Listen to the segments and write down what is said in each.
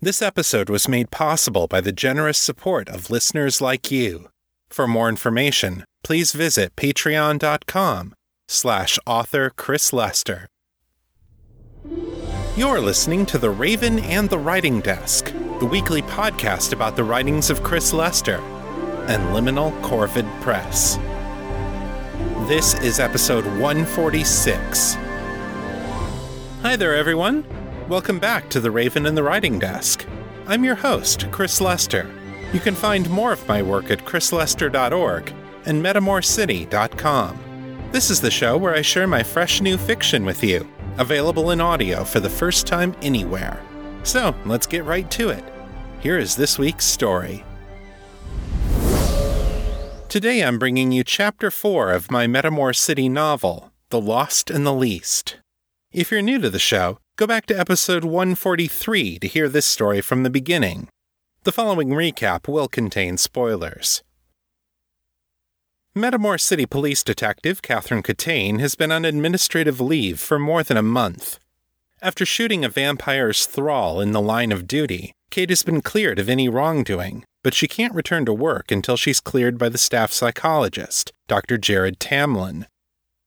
This episode was made possible by the generous support of listeners like you. For more information, please visit patreon.com slash author Chris Lester. You're listening to The Raven and the Writing Desk, the weekly podcast about the writings of Chris Lester and Liminal Corvid Press. This is episode 146. Hi there, everyone. Welcome back to The Raven and the Writing Desk. I'm your host, Chris Lester. You can find more of my work at chrislester.org and metamorcity.com. This is the show where I share my fresh new fiction with you, available in audio for the first time anywhere. So let's get right to it. Here is this week's story. Today I'm bringing you Chapter 4 of my Metamor City novel, The Lost and the Least. If you're new to the show, go back to episode 143 to hear this story from the beginning. The following recap will contain spoilers. Metamor City Police Detective Catherine Catane has been on administrative leave for more than a month. After shooting a vampire's thrall in the line of duty, Kate has been cleared of any wrongdoing, but she can't return to work until she's cleared by the staff psychologist, Dr. Jared Tamlin.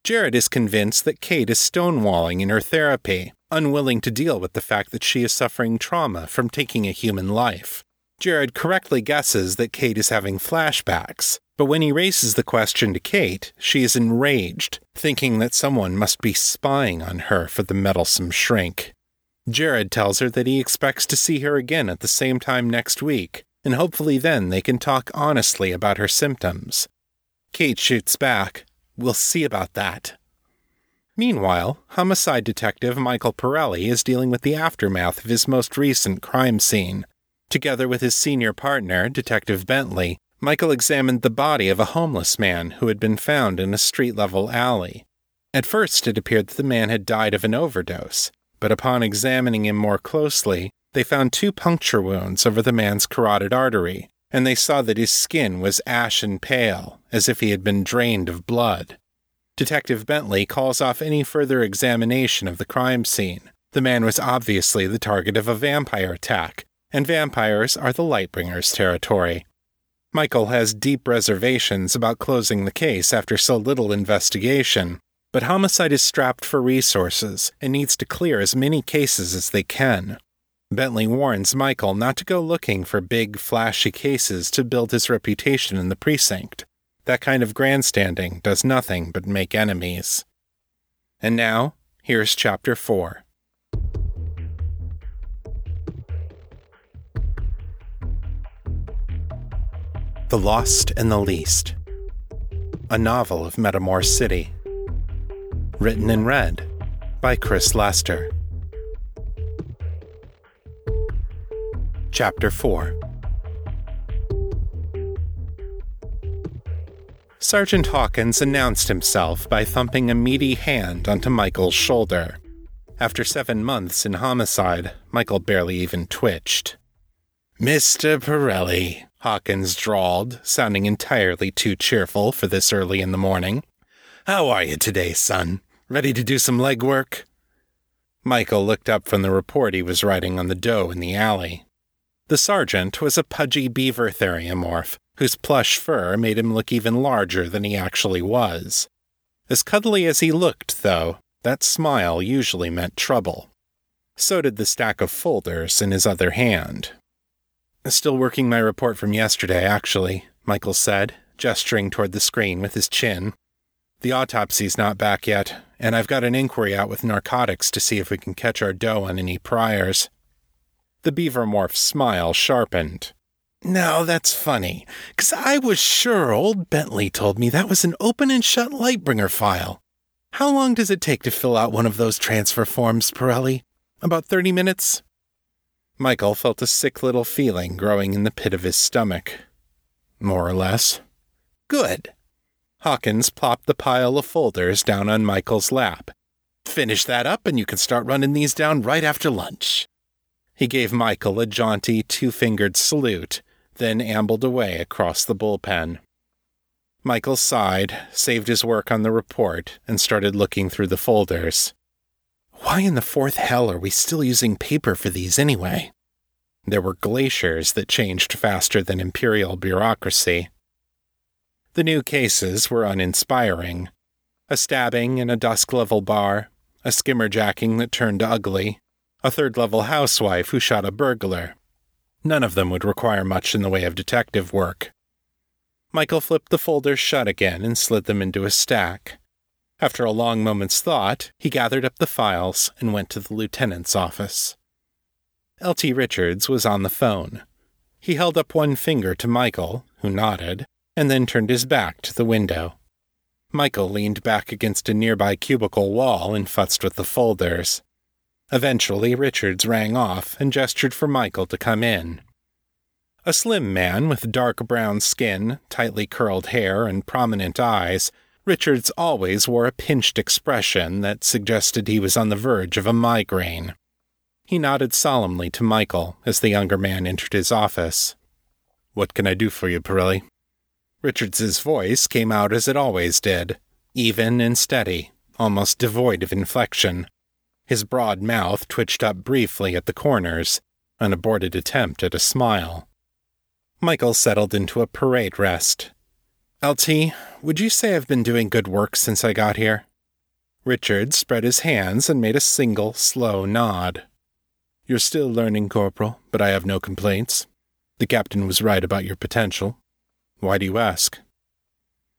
Jared is convinced that Kate is stonewalling in her therapy, unwilling to deal with the fact that she is suffering trauma from taking a human life. Jared correctly guesses that Kate is having flashbacks, but when he raises the question to Kate, she is enraged, thinking that someone must be spying on her for the meddlesome shrink. Jared tells her that he expects to see her again at the same time next week, and hopefully then they can talk honestly about her symptoms. Kate shoots back, We'll see about that. Meanwhile, homicide detective Michael Pirelli is dealing with the aftermath of his most recent crime scene. Together with his senior partner, Detective Bentley, Michael examined the body of a homeless man who had been found in a street level alley. At first, it appeared that the man had died of an overdose, but upon examining him more closely, they found two puncture wounds over the man's carotid artery, and they saw that his skin was ashen pale, as if he had been drained of blood. Detective Bentley calls off any further examination of the crime scene. The man was obviously the target of a vampire attack, and vampires are the Lightbringer's territory. Michael has deep reservations about closing the case after so little investigation, but Homicide is strapped for resources and needs to clear as many cases as they can. Bentley warns Michael not to go looking for big, flashy cases to build his reputation in the precinct. That kind of grandstanding does nothing but make enemies. And now, here's Chapter 4. The Lost and the Least. A novel of Metamor City. Written and read by Chris Lester. Chapter 4 Sergeant Hawkins announced himself by thumping a meaty hand onto Michael's shoulder. After seven months in homicide, Michael barely even twitched. Mr. Pirelli, Hawkins drawled, sounding entirely too cheerful for this early in the morning. How are you today, son? Ready to do some legwork? Michael looked up from the report he was writing on the Doe in the alley. The sergeant was a pudgy beaver theriomorph, whose plush fur made him look even larger than he actually was. As cuddly as he looked, though, that smile usually meant trouble. So did the stack of folders in his other hand. Still working my report from yesterday, actually, Michael said, gesturing toward the screen with his chin. The autopsy's not back yet, and I've got an inquiry out with narcotics to see if we can catch our Doe on any priors. The beaver morph's smile sharpened. Now that's funny, 'cause I was sure old Bentley told me that was an open and shut Lightbringer file. How long does it take to fill out one of those transfer forms, Pirelli? About 30 minutes? Michael felt a sick little feeling growing in the pit of his stomach. More or less. Good. Hawkins plopped the pile of folders down on Michael's lap. Finish that up and you can start running these down right after lunch. He gave Michael a jaunty two fingered salute, then ambled away across the bullpen. Michael sighed, saved his work on the report, and started looking through the folders. Why in the fourth hell are we still using paper for these anyway? There were glaciers that changed faster than imperial bureaucracy. The new cases were uninspiring. A stabbing in a dusk level bar, a skimmerjacking that turned ugly, a third level housewife who shot a burglar. None of them would require much in the way of detective work. Michael flipped the folders shut again and slid them into a stack. After a long moment's thought, he gathered up the files and went to the lieutenant's office. L.T. Richards was on the phone. He held up one finger to Michael, who nodded, and then turned his back to the window. Michael leaned back against a nearby cubicle wall and futzed with the folders. Eventually, Richards rang off and gestured for Michael to come in. A slim man with dark brown skin, tightly curled hair, and prominent eyes, Richards always wore a pinched expression that suggested he was on the verge of a migraine. He nodded solemnly to Michael as the younger man entered his office. What can I do for you, Pirelli? Richards's voice came out as it always did, even and steady, almost devoid of inflection. His broad mouth twitched up briefly at the corners, an aborted attempt at a smile. Michael settled into a parade rest. LT, would you say I've been doing good work since I got here? Richard spread his hands and made a single, slow nod. You're still learning, Corporal, but I have no complaints. The captain was right about your potential. Why do you ask?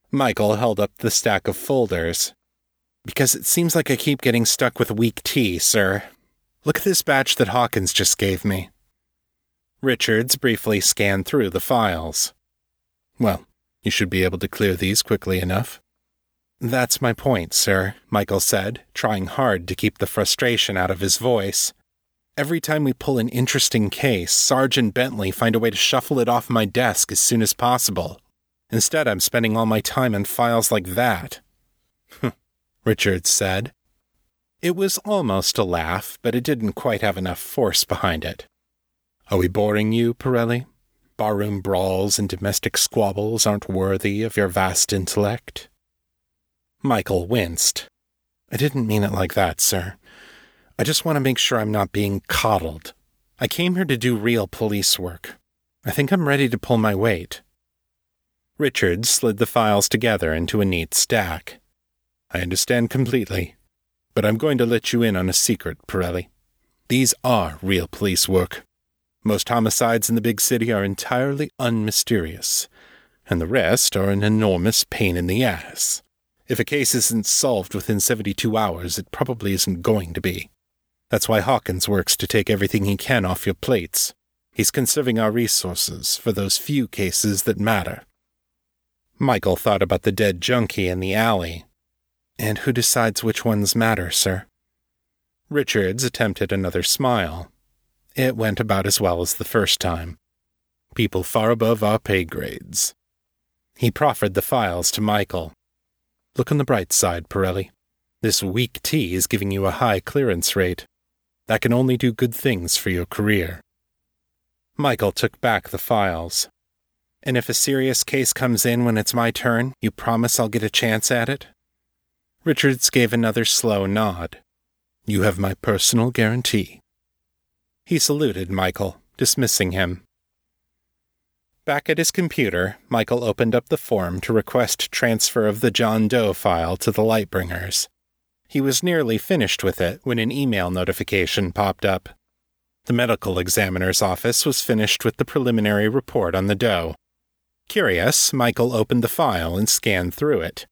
Michael held up the stack of folders. Because it seems like I keep getting stuck with weak tea, sir. Look at this batch that Hawkins just gave me. Richards briefly scanned through the files. Well, you should be able to clear these quickly enough. That's my point, sir, Michael said, trying hard to keep the frustration out of his voice. Every time we pull an interesting case, Sarge and Bentley find a way to shuffle it off my desk as soon as possible. Instead, I'm spending all my time on files like that. Richards said. It was almost a laugh, but it didn't quite have enough force behind it. Are we boring you, Pirelli? barroom brawls and domestic squabbles aren't worthy of your vast intellect? Michael winced. I didn't mean it like that, sir. I just want to make sure I'm not being coddled. I came here to do real police work. I think I'm ready to pull my weight. Richard slid the files together into a neat stack. I understand completely, but I'm going to let you in on a secret, Pirelli. These are real police work. Most homicides in the big city are entirely unmysterious, and the rest are an enormous pain in the ass. If a case isn't solved within 72 hours, it probably isn't going to be. That's why Hawkins works to take everything he can off your plates. He's conserving our resources for those few cases that matter. Michael thought about the dead junkie in the alley. And who decides which ones matter, sir? Richards attempted another smile. It went about as well as the first time. People far above our pay grades. He proffered the files to Michael. Look on the bright side, Pirelli. This weak tea is giving you a high clearance rate. That can only do good things for your career. Michael took back the files. And if a serious case comes in when it's my turn, you promise I'll get a chance at it? Richards gave another slow nod. You have my personal guarantee. He saluted Michael, dismissing him. Back at his computer, Michael opened up the form to request transfer of the John Doe file to the Lightbringers. He was nearly finished with it when an email notification popped up. The medical examiner's office was finished with the preliminary report on the Doe. Curious, Michael opened the file and scanned through it.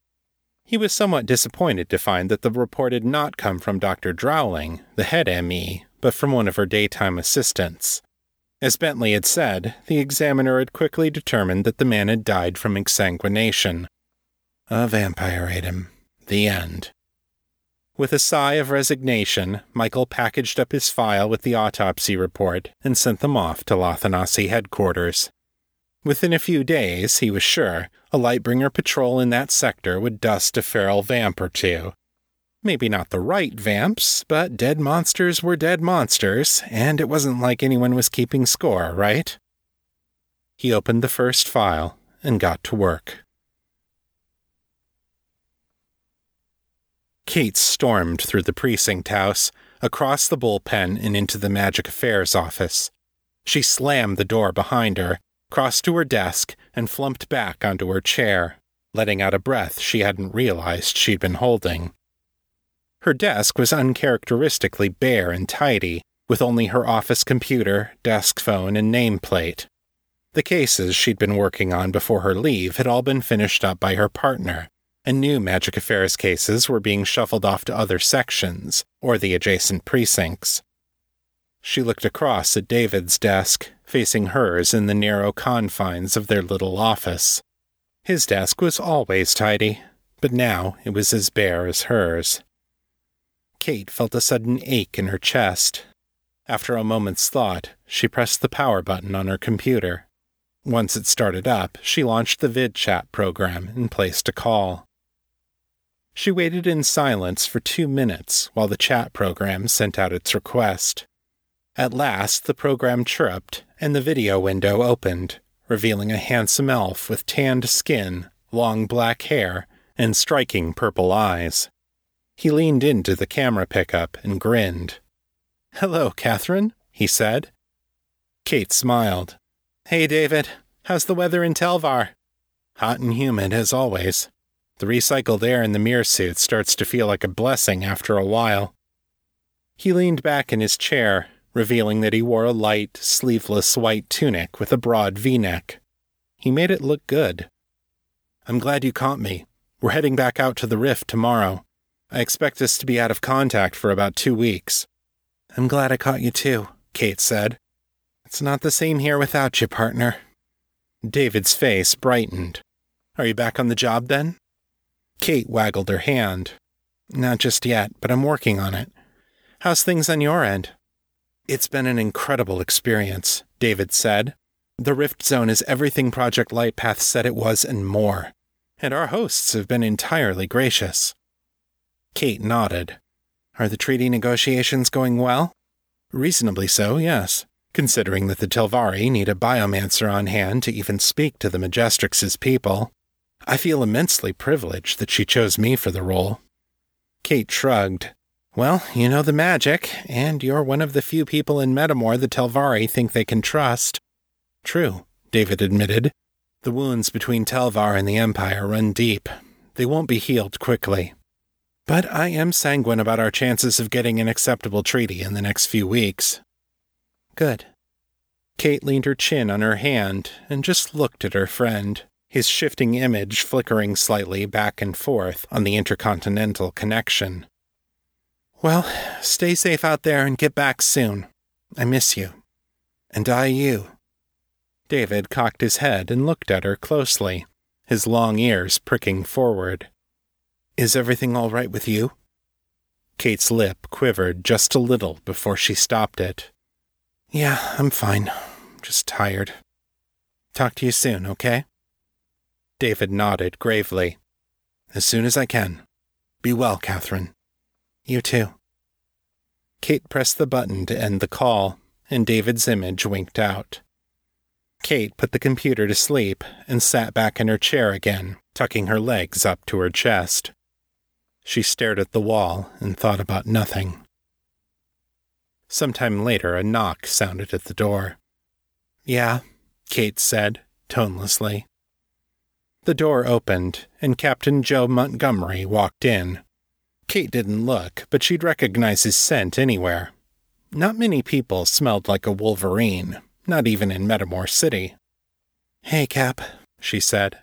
He was somewhat disappointed to find that the report had not come from Dr. Drowling, the head ME, but from one of her daytime assistants. As Bentley had said, the examiner had quickly determined that the man had died from exsanguination. A vampire ate him. The end. With a sigh of resignation, Michael packaged up his file with the autopsy report and sent them off to Lothanasi headquarters. Within a few days, he was sure, a Lightbringer patrol in that sector would dust a feral vamp or two, Maybe not the right vamps, but dead monsters were dead monsters, and it wasn't like anyone was keeping score, right? He opened the first file and got to work. Kate stormed through the precinct house, across the bullpen, and into the Magic Affairs office. She slammed the door behind her, crossed to her desk, and flumped back onto her chair, letting out a breath she hadn't realized she'd been holding. Her desk was uncharacteristically bare and tidy, with only her office computer, desk phone, and nameplate. The cases she'd been working on before her leave had all been finished up by her partner, and new Magic Affairs cases were being shuffled off to other sections or the adjacent precincts. She looked across at David's desk, facing hers in the narrow confines of their little office. His desk was always tidy, but now it was as bare as hers. Kate felt a sudden ache in her chest. After a moment's thought, she pressed the power button on her computer. Once it started up, she launched the VidChat program and placed a call. She waited in silence for two minutes while the chat program sent out its request. At last, the program chirruped and the video window opened, revealing a handsome elf with tanned skin, long black hair, and striking purple eyes. He leaned into the camera pickup and grinned. Hello, Catherine, he said. Kate smiled. Hey, David. How's the weather in Telvar? Hot and humid, as always. The recycled air in the mirror suit starts to feel like a blessing after a while. He leaned back in his chair, revealing that he wore a light, sleeveless white tunic with a broad v neck. He made it look good. I'm glad you caught me. We're heading back out to the rift tomorrow. I expect us to be out of contact for about two weeks. I'm glad I caught you too, Kate said. It's not the same here without you, partner. David's face brightened. Are you back on the job then? Kate waggled her hand. Not just yet, but I'm working on it. How's things on your end? It's been an incredible experience, David said. The Rift Zone is everything Project Lightpath said it was and more. And our hosts have been entirely gracious. Kate nodded. Are the treaty negotiations going well? Reasonably so, yes, considering that the Telvari need a biomancer on hand to even speak to the Majestrix's people. I feel immensely privileged that she chose me for the role. Kate shrugged. Well, you know the magic, and you're one of the few people in Metamor the Telvari think they can trust. True, David admitted. The wounds between Telvar and the Empire run deep. They won't be healed quickly. But I am sanguine about our chances of getting an acceptable treaty in the next few weeks. Good. Kate leaned her chin on her hand and just looked at her friend his shifting image flickering slightly back and forth on the intercontinental connection. Well, stay safe out there and get back soon. I miss you. And I you. David cocked his head and looked at her closely, his long ears pricking forward. Is everything all right with you? Kate's lip quivered just a little before she stopped it. Yeah, I'm fine. Just tired. Talk to you soon, okay? David nodded gravely. As soon as I can. Be well, Catherine. You too. Kate pressed the button to end the call, and David's image winked out. Kate put the computer to sleep and sat back in her chair again, tucking her legs up to her chest. She stared at the wall and thought about nothing. Sometime later, a knock sounded at the door. Yeah, Kate said, tonelessly. The door opened, and Captain Joe Montgomery walked in. Kate didn't look, but she'd recognize his scent anywhere. Not many people smelled like a wolverine, not even in Metamor City. Hey, Cap, she said.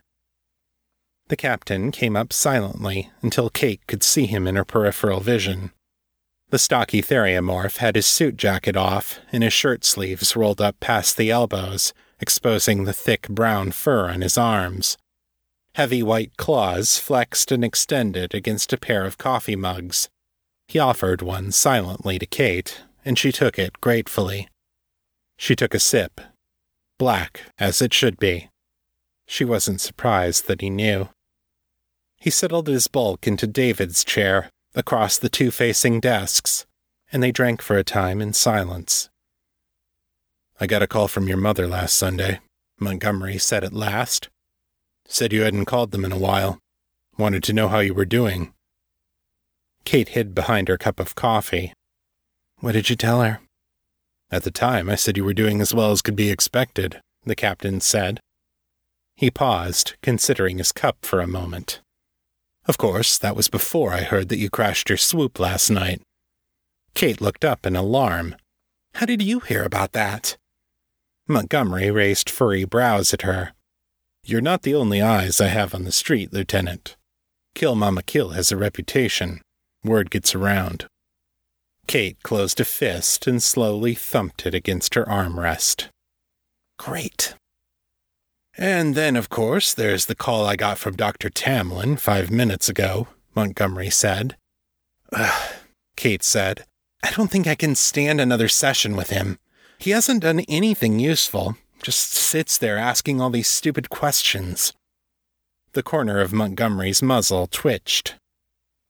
The captain came up silently until Kate could see him in her peripheral vision. The stocky theriomorph had his suit jacket off and his shirt sleeves rolled up past the elbows, exposing the thick brown fur on his arms. Heavy white claws flexed and extended against a pair of coffee mugs. He offered one silently to Kate, and she took it gratefully. She took a sip. Black, as it should be. She wasn't surprised that he knew. He settled his bulk into David's chair, across the two facing desks, and they drank for a time in silence. I got a call from your mother last Sunday, Montgomery said at last. Said you hadn't called them in a while. Wanted to know how you were doing. Kate hid behind her cup of coffee. What did you tell her? At the time, I said you were doing as well as could be expected, the captain said. He paused, considering his cup for a moment. Of course, that was before I heard that you crashed your swoop last night. Kate looked up in alarm. How did you hear about that? Montgomery raised furry brows at her. You're not the only eyes I have on the street, Lieutenant. Kill Mama Kill has a reputation. Word gets around. Kate closed a fist and slowly thumped it against her armrest. Great. And then, of course, there's the call I got from Dr. Tamlin five minutes ago, Montgomery said. Ugh, Kate said. I don't think I can stand another session with him. He hasn't done anything useful, just sits there asking all these stupid questions. The corner of Montgomery's muzzle twitched.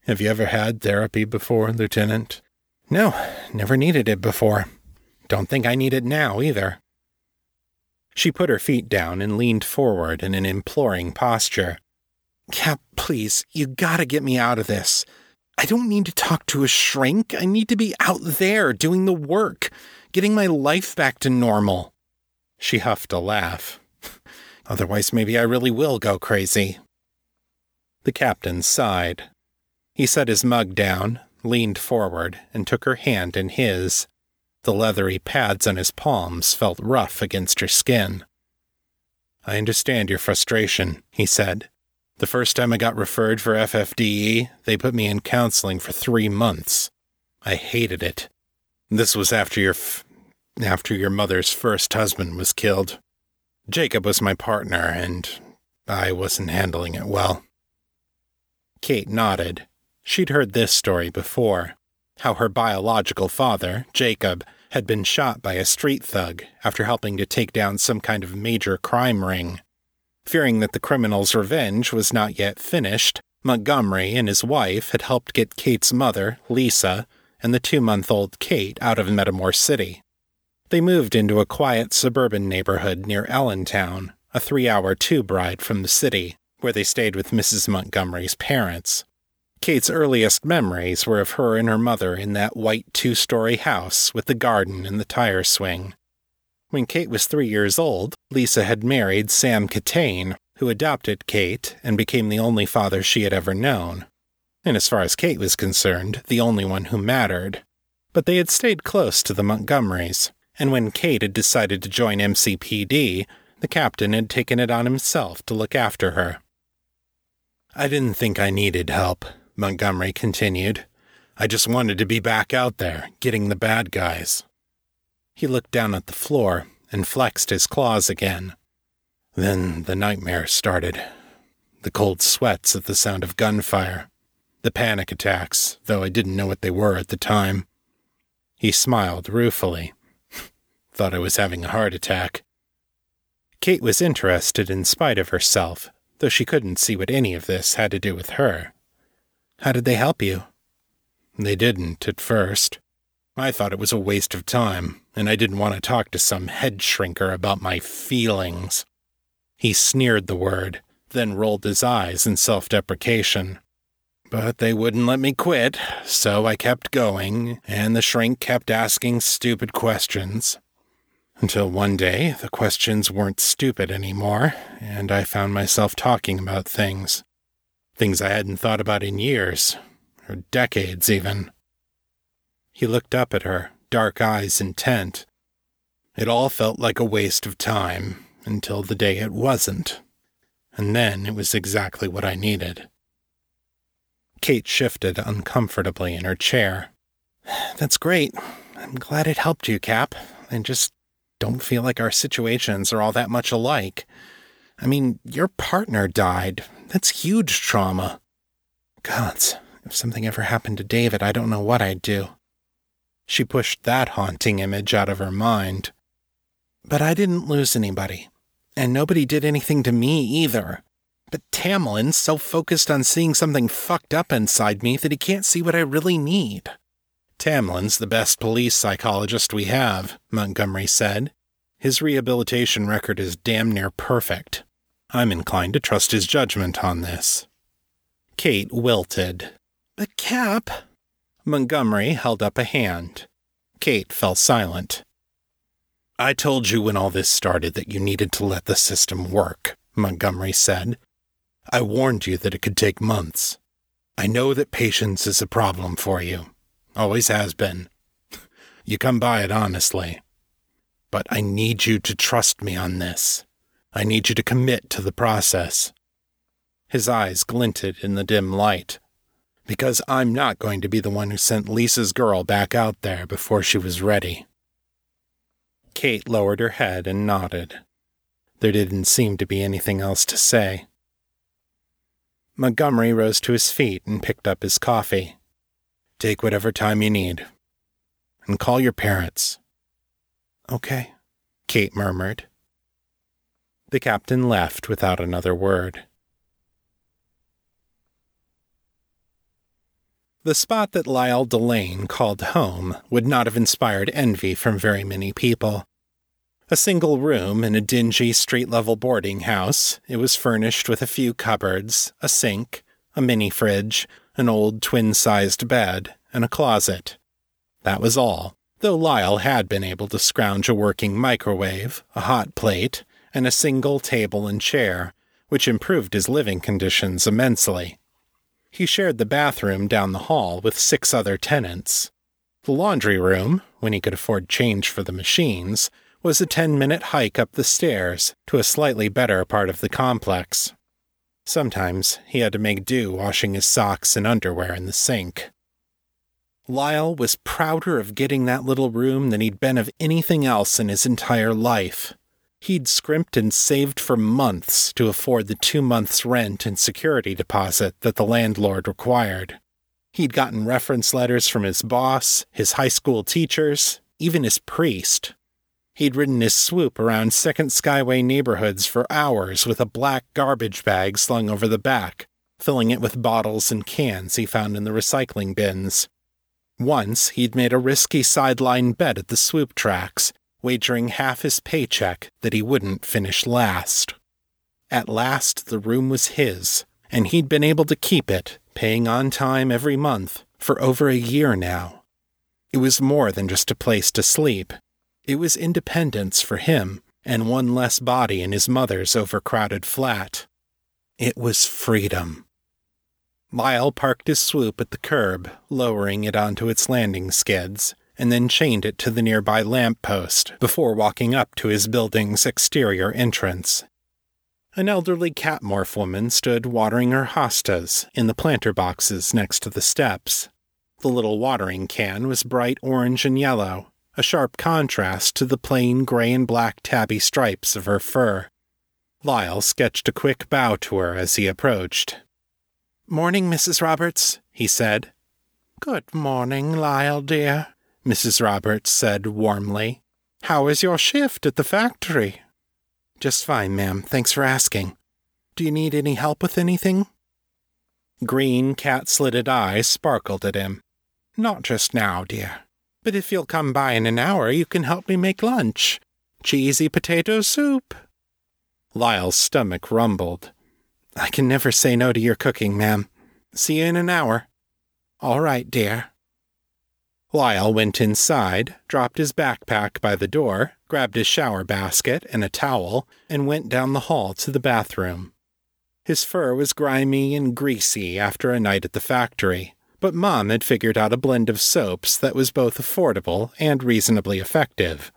Have you ever had therapy before, Lieutenant? No, never needed it before. Don't think I need it now either. She put her feet down and leaned forward in an imploring posture. Cap, please, you gotta get me out of this. I don't need to talk to a shrink. I need to be out there doing the work, getting my life back to normal. She huffed a laugh. Otherwise, maybe I really will go crazy. The captain sighed. He set his mug down, leaned forward, and took her hand in his. The leathery pads on his palms felt rough against her skin. I understand your frustration, he said. The first time I got referred for FFDE, they put me in counseling for three months. I hated it. This was after your f- after your mother's first husband was killed. Jacob was my partner, and I wasn't handling it well. Kate nodded. She'd heard this story before how her biological father, Jacob, had been shot by a street thug after helping to take down some kind of major crime ring. Fearing that the criminal's revenge was not yet finished, Montgomery and his wife had helped get Kate's mother, Lisa, and the two month old Kate out of Metamor City. They moved into a quiet suburban neighborhood near Allentown, a three hour tube ride from the city, where they stayed with Mrs. Montgomery's parents. Kate's earliest memories were of her and her mother in that white two story house with the garden and the tire swing. When Kate was three years old, Lisa had married Sam Catane, who adopted Kate and became the only father she had ever known. And as far as Kate was concerned, the only one who mattered. But they had stayed close to the Montgomerys, and when Kate had decided to join MCPD, the captain had taken it on himself to look after her. I didn't think I needed help, Montgomery continued. I just wanted to be back out there, getting the bad guys. He looked down at the floor and flexed his claws again. Then the nightmare started. The cold sweats at the sound of gunfire. The panic attacks, though I didn't know what they were at the time. He smiled ruefully. Thought I was having a heart attack. Kate was interested in spite of herself, though she couldn't see what any of this had to do with her. How did they help you? They didn't at first. I thought it was a waste of time, and I didn't want to talk to some head shrinker about my feelings. He sneered the word, then rolled his eyes in self deprecation. But they wouldn't let me quit, so I kept going, and the shrink kept asking stupid questions. Until one day, the questions weren't stupid anymore, and I found myself talking about things. Things I hadn't thought about in years, or decades even. He looked up at her, dark eyes intent. It all felt like a waste of time until the day it wasn't. And then it was exactly what I needed. Kate shifted uncomfortably in her chair. That's great. I'm glad it helped you, Cap. I just don't feel like our situations are all that much alike. I mean, your partner died. That's huge trauma. Gods, if something ever happened to David, I don't know what I'd do. She pushed that haunting image out of her mind. But I didn't lose anybody, and nobody did anything to me either. But Tamlin's so focused on seeing something fucked up inside me that he can't see what I really need. Tamlin's the best police psychologist we have, Montgomery said. His rehabilitation record is damn near perfect. I'm inclined to trust his judgment on this. Kate wilted. The Cap, Montgomery held up a hand. Kate fell silent. I told you when all this started that you needed to let the system work, Montgomery said. I warned you that it could take months. I know that patience is a problem for you. Always has been. You come by it honestly. But I need you to trust me on this. I need you to commit to the process. His eyes glinted in the dim light. Because I'm not going to be the one who sent Lisa's girl back out there before she was ready. Kate lowered her head and nodded. There didn't seem to be anything else to say. Montgomery rose to his feet and picked up his coffee. Take whatever time you need. And call your parents. Okay, Kate murmured. The captain left without another word. The spot that Lyle Delane called home would not have inspired envy from very many people. A single room in a dingy street level boarding house, it was furnished with a few cupboards, a sink, a mini fridge, an old twin sized bed, and a closet. That was all, though Lyle had been able to scrounge a working microwave, a hot plate, and a single table and chair, which improved his living conditions immensely. He shared the bathroom down the hall with six other tenants. The laundry room, when he could afford change for the machines, was a 10 minute hike up the stairs to a slightly better part of the complex. Sometimes he had to make do washing his socks and underwear in the sink. Lyle was prouder of getting that little room than he'd been of anything else in his entire life. He'd scrimped and saved for months to afford the two months' rent and security deposit that the landlord required. He'd gotten reference letters from his boss, his high school teachers, even his priest. He'd ridden his swoop around Second Skyway neighborhoods for hours with a black garbage bag slung over the back, filling it with bottles and cans he found in the recycling bins. Once he'd made a risky sideline bet at the swoop tracks, wagering half his paycheck that he wouldn't finish last. At last, the room was his, and he'd been able to keep it, paying on time every month, for over a year now. It was more than just a place to sleep. It was independence for him, and one less body in his mother's overcrowded flat. It was freedom. Lyle parked his swoop at the curb, lowering it onto its landing skids, and then chained it to the nearby lamp post before walking up to his building's exterior entrance. An elderly Catmorph woman stood watering her hostas in the planter boxes next to the steps. The little watering can was bright orange and yellow, a sharp contrast to the plain gray and black tabby stripes of her fur. Lyle sketched a quick bow to her as he approached. Morning, Mrs. Roberts, he said. Good morning, Lyle, dear, Mrs. Roberts said warmly. How is your shift at the factory? Just fine, ma'am. Thanks for asking. Do you need any help with anything? Green, cat slitted eyes sparkled at him. Not just now, dear. But if you'll come by in an hour, you can help me make lunch. Cheesy potato soup. Lyle's stomach rumbled. I can never say no to your cooking, ma'am. See you in an hour. All right, dear. Lyle went inside, dropped his backpack by the door, grabbed his shower basket and a towel, and went down the hall to the bathroom. His fur was grimy and greasy after a night at the factory, but Mom had figured out a blend of soaps that was both affordable and reasonably effective.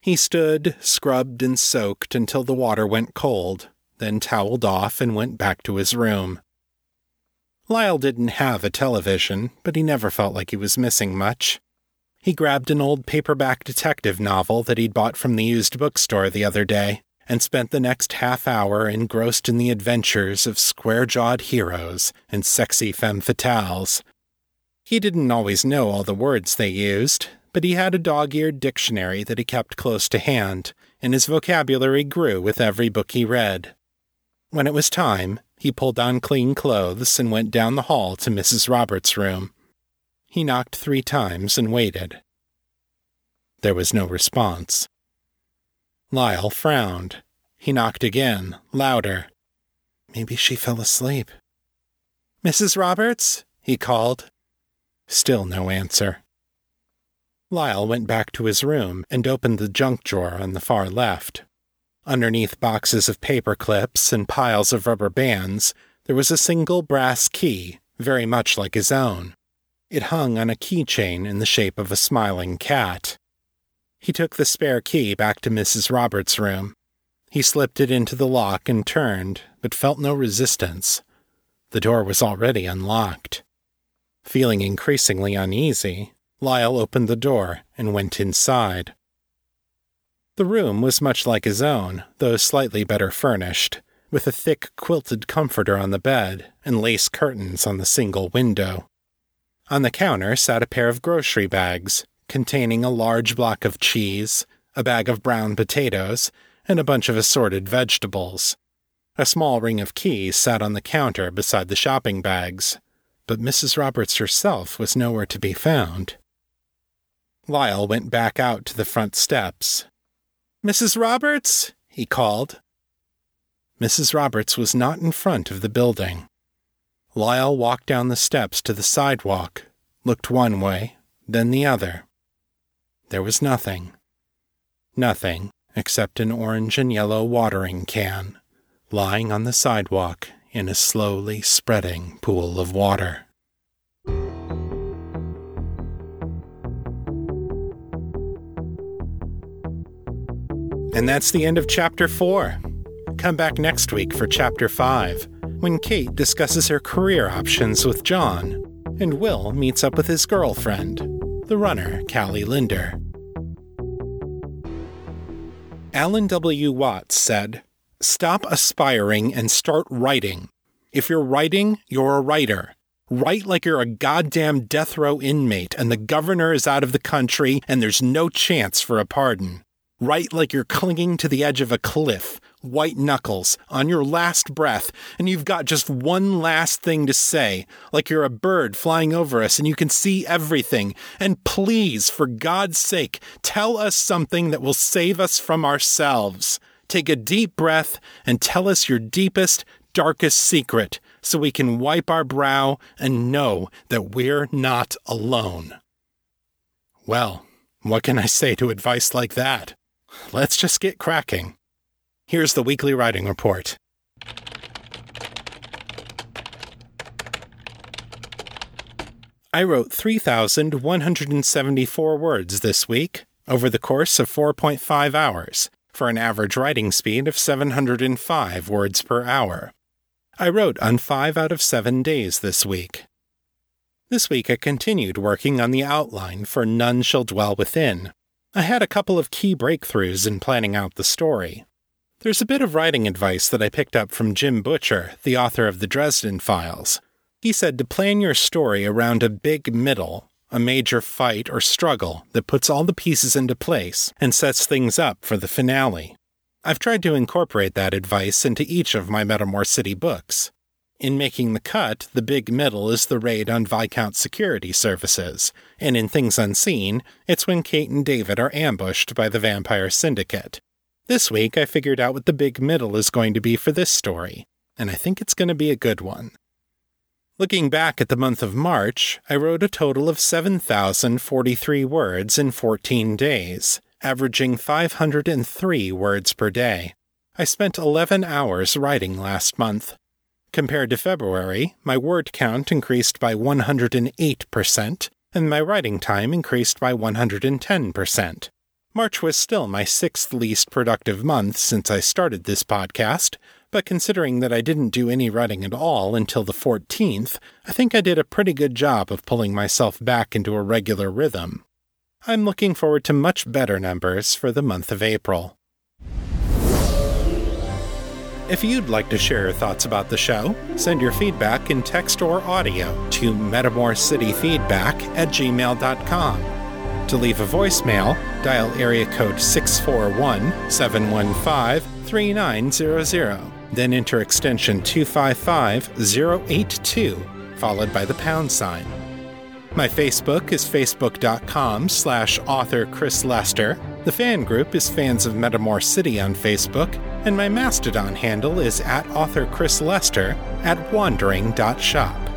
He stood, scrubbed, and soaked until the water went cold, then toweled off and went back to his room. Lyle didn't have a television, but he never felt like he was missing much. He grabbed an old paperback detective novel that he'd bought from the used bookstore the other day and spent the next half hour engrossed in the adventures of square jawed heroes and sexy femme fatales he didn't always know all the words they used, but he had a dog eared dictionary that he kept close to hand, and his vocabulary grew with every book he read. When it was time, he pulled on clean clothes and went down the hall to Mrs. Roberts' room. He knocked three times and waited. There was no response. Lyle frowned. He knocked again, louder. Maybe she fell asleep. Mrs. Roberts? he called. Still no answer. Lyle went back to his room and opened the junk drawer on the far left. Underneath boxes of paper clips and piles of rubber bands, there was a single brass key, very much like his own. It hung on a keychain in the shape of a smiling cat. He took the spare key back to Mrs. Roberts' room. He slipped it into the lock and turned, but felt no resistance. The door was already unlocked. Feeling increasingly uneasy, Lyle opened the door and went inside. The room was much like his own, though slightly better furnished, with a thick quilted comforter on the bed and lace curtains on the single window. On the counter sat a pair of grocery bags, containing a large block of cheese, a bag of brown potatoes, and a bunch of assorted vegetables. A small ring of keys sat on the counter beside the shopping bags, but Mrs. Roberts herself was nowhere to be found. Lyle went back out to the front steps. Mrs. Roberts? he called. Mrs. Roberts was not in front of the building. Lyle walked down the steps to the sidewalk, looked one way, then the other. There was nothing. Nothing except an orange and yellow watering can lying on the sidewalk in a slowly spreading pool of water. And that's the end of Chapter 4. Come back next week for Chapter 5, when Kate discusses her career options with John, and Will meets up with his girlfriend, the runner, Callie Linder. Alan W. Watts said, Stop aspiring and start writing. If you're writing, you're a writer. Write like you're a goddamn death row inmate and the governor is out of the country and there's no chance for a pardon. Write like you're clinging to the edge of a cliff, white knuckles, on your last breath, and you've got just one last thing to say, like you're a bird flying over us and you can see everything. And please, for God's sake, tell us something that will save us from ourselves. Take a deep breath and tell us your deepest, darkest secret so we can wipe our brow and know that we're not alone. Well, what can I say to advice like that? Let's just get cracking. Here's the weekly writing report. I wrote 3,174 words this week over the course of 4.5 hours for an average writing speed of 705 words per hour. I wrote on five out of seven days this week. This week I continued working on the outline for None Shall Dwell Within. I had a couple of key breakthroughs in planning out the story. There's a bit of writing advice that I picked up from Jim Butcher, the author of the Dresden Files. He said to plan your story around a big middle, a major fight or struggle that puts all the pieces into place and sets things up for the finale. I've tried to incorporate that advice into each of my Metamor City books. In Making the Cut, the big middle is the raid on Viscount Security Services, and in Things Unseen, it's when Kate and David are ambushed by the Vampire Syndicate. This week, I figured out what the big middle is going to be for this story, and I think it's going to be a good one. Looking back at the month of March, I wrote a total of 7,043 words in 14 days, averaging 503 words per day. I spent 11 hours writing last month. Compared to February, my word count increased by 108%, and my writing time increased by 110%. March was still my sixth least productive month since I started this podcast, but considering that I didn't do any writing at all until the 14th, I think I did a pretty good job of pulling myself back into a regular rhythm. I'm looking forward to much better numbers for the month of April. If you'd like to share your thoughts about the show, send your feedback in text or audio to metamorcityfeedback at gmail.com. To leave a voicemail, dial area code 641 715 3900 then enter extension 255082, followed by the pound sign. My Facebook is facebook.com slash author Chris Lester. The fan group is Fans of Metamor City on Facebook, and my Mastodon handle is at author Chris Lester at wandering.shop.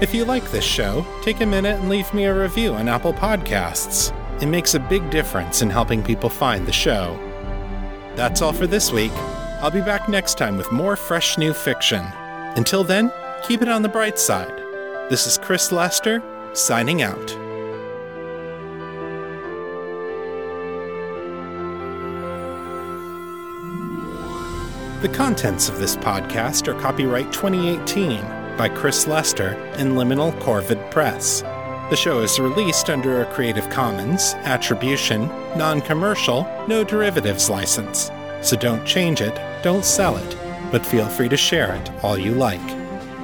If you like this show, take a minute and leave me a review on Apple Podcasts. It makes a big difference in helping people find the show. That's all for this week. I'll be back next time with more fresh new fiction. Until then, keep it on the bright side. This is Chris Lester, signing out. The contents of this podcast are copyright 2018 by Chris Lester and Liminal Corvid Press. The show is released under a Creative Commons, Attribution, Non Commercial, No Derivatives license. So don't change it, don't sell it, but feel free to share it all you like.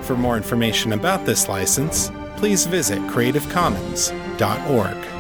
For more information about this license, please visit creativecommons.org.